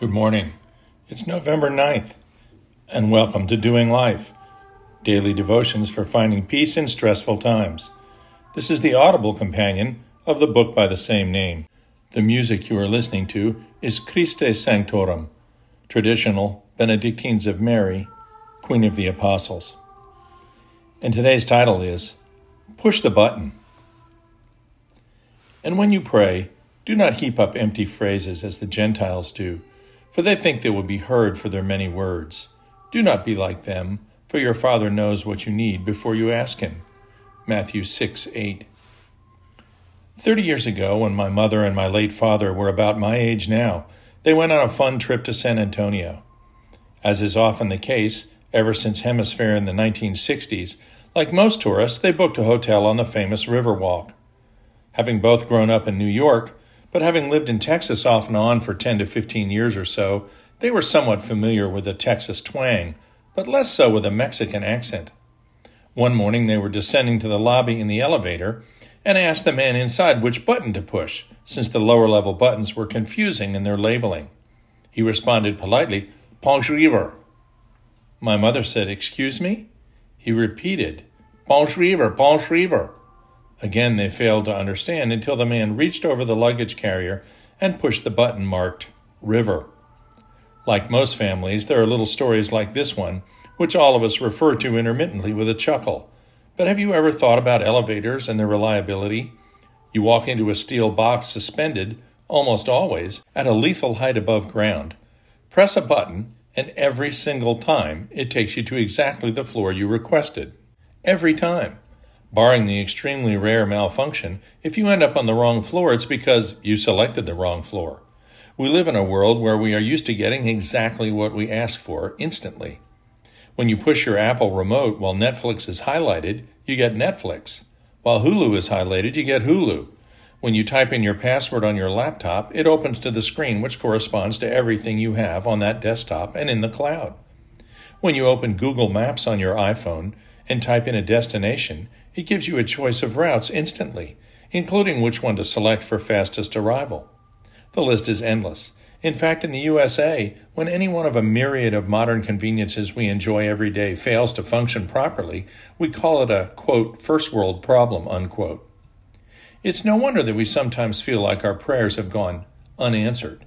Good morning. It's November 9th, and welcome to Doing Life, daily devotions for finding peace in stressful times. This is the audible companion of the book by the same name. The music you are listening to is Christe Sanctorum, traditional Benedictines of Mary, Queen of the Apostles. And today's title is Push the Button. And when you pray, do not heap up empty phrases as the Gentiles do, for they think they will be heard for their many words. Do not be like them, for your Father knows what you need before you ask Him. Matthew 6 8. Thirty years ago, when my mother and my late father were about my age now, they went on a fun trip to San Antonio. As is often the case, ever since HemisFair in the 1960s, like most tourists, they booked a hotel on the famous Riverwalk. Having both grown up in New York, but having lived in Texas off and on for 10 to 15 years or so, they were somewhat familiar with the Texas twang, but less so with a Mexican accent. One morning they were descending to the lobby in the elevator and asked the man inside which button to push, since the lower level buttons were confusing in their labeling. He responded politely, Ponch River. My mother said, Excuse me? He repeated, Ponch River, River. Again, they failed to understand until the man reached over the luggage carrier and pushed the button marked River. Like most families, there are little stories like this one, which all of us refer to intermittently with a chuckle. But have you ever thought about elevators and their reliability? You walk into a steel box suspended, almost always, at a lethal height above ground. Press a button, and every single time it takes you to exactly the floor you requested. Every time. Barring the extremely rare malfunction, if you end up on the wrong floor, it's because you selected the wrong floor. We live in a world where we are used to getting exactly what we ask for instantly. When you push your Apple remote while Netflix is highlighted, you get Netflix. While Hulu is highlighted, you get Hulu. When you type in your password on your laptop, it opens to the screen which corresponds to everything you have on that desktop and in the cloud. When you open Google Maps on your iPhone and type in a destination, it gives you a choice of routes instantly, including which one to select for fastest arrival. The list is endless. In fact, in the USA, when any one of a myriad of modern conveniences we enjoy every day fails to function properly, we call it a, quote, first world problem, unquote. It's no wonder that we sometimes feel like our prayers have gone unanswered.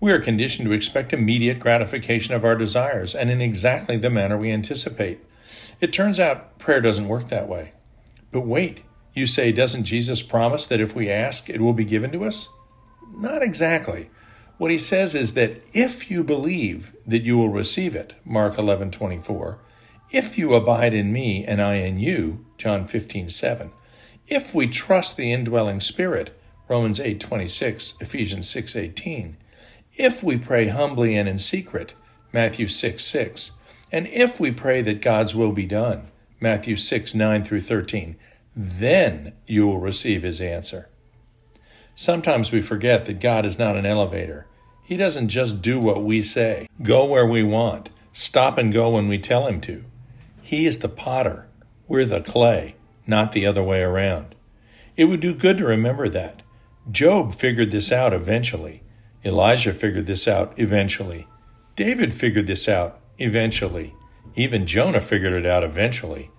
We are conditioned to expect immediate gratification of our desires and in exactly the manner we anticipate. It turns out prayer doesn't work that way. But wait, you say, doesn't Jesus promise that if we ask, it will be given to us? Not exactly. What he says is that if you believe that you will receive it, Mark 11, 24, if you abide in me and I in you, John 15, 7, if we trust the indwelling Spirit, Romans 8, 26, Ephesians 6, 18, if we pray humbly and in secret, Matthew 6, 6, and if we pray that God's will be done, Matthew 6, 9 through 13. Then you will receive his answer. Sometimes we forget that God is not an elevator. He doesn't just do what we say, go where we want, stop and go when we tell him to. He is the potter. We're the clay, not the other way around. It would do good to remember that. Job figured this out eventually. Elijah figured this out eventually. David figured this out eventually. Even Jonah figured it out eventually.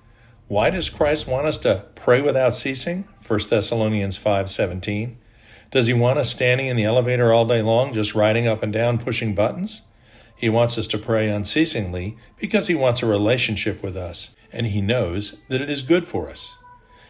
Why does Christ want us to pray without ceasing? 1 Thessalonians 5:17. Does he want us standing in the elevator all day long just riding up and down pushing buttons? He wants us to pray unceasingly because he wants a relationship with us and he knows that it is good for us.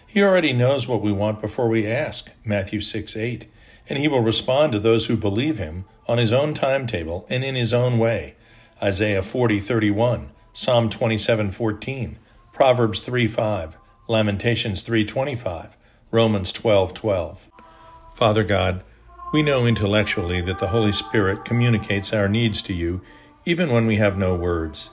He already knows what we want before we ask, Matthew 6 8, and he will respond to those who believe him on his own timetable and in his own way, Isaiah 40 31, Psalm 27 14, Proverbs 3 5, Lamentations 3.25, Romans 12 12. Father God, we know intellectually that the Holy Spirit communicates our needs to you even when we have no words.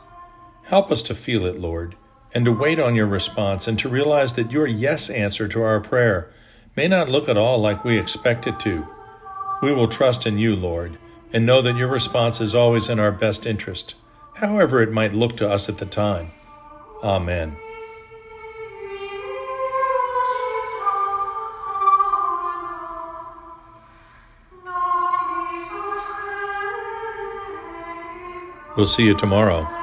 Help us to feel it, Lord, and to wait on your response and to realize that your yes answer to our prayer may not look at all like we expect it to. We will trust in you, Lord, and know that your response is always in our best interest, however it might look to us at the time. Amen. We'll see you tomorrow.